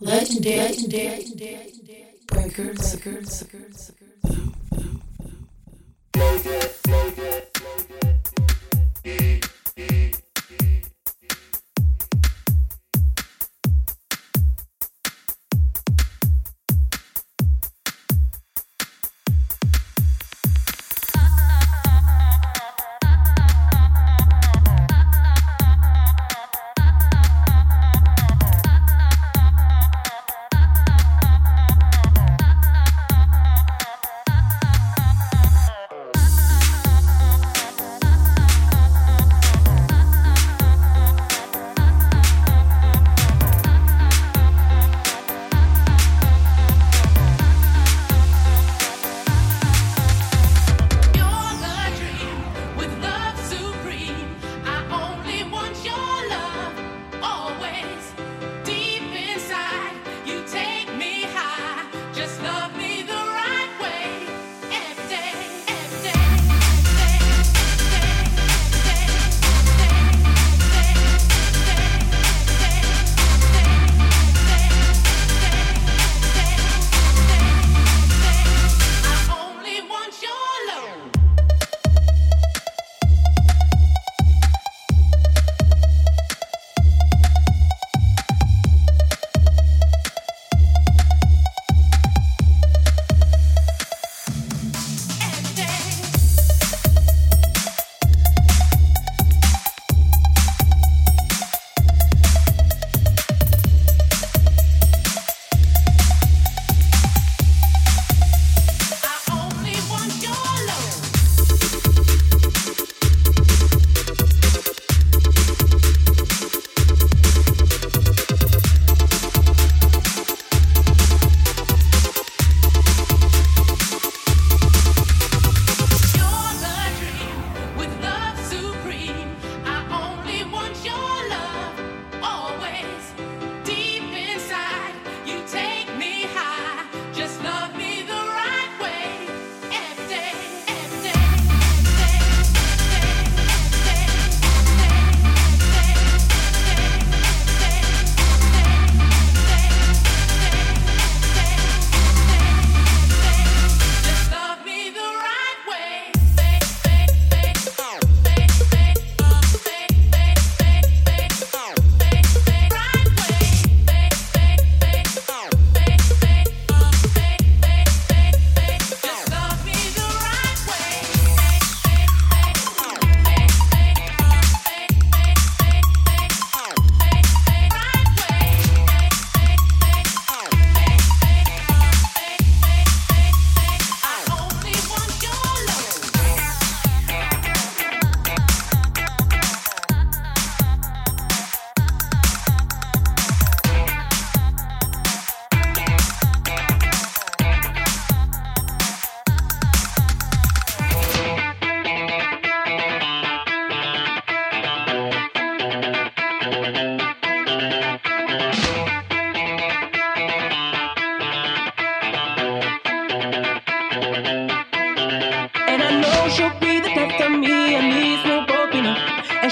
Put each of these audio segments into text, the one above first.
Legendary, legendary, legendary, breakers, breakers, breakers.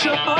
Love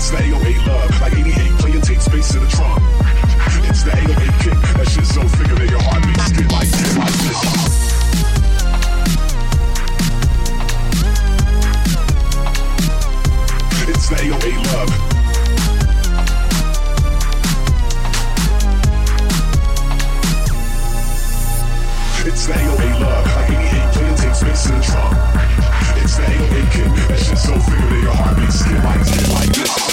It's the 808 love, like 88 playing tape space in the trunk. It's the 808 kick, that shit's so figure that your heart beats get like, get like this. It's the 808 love. It's the 808 love. Like 88 playing takes space in the trunk. It's the 808 kick, That shit's so figured in your heartbeat. Skin like, skin like this.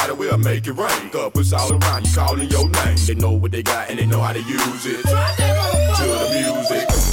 Might as well make it rain. Cause it's all around, you calling your name. They know what they got and they know how to use it. To the music.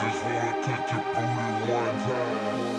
To your knees. Look up to the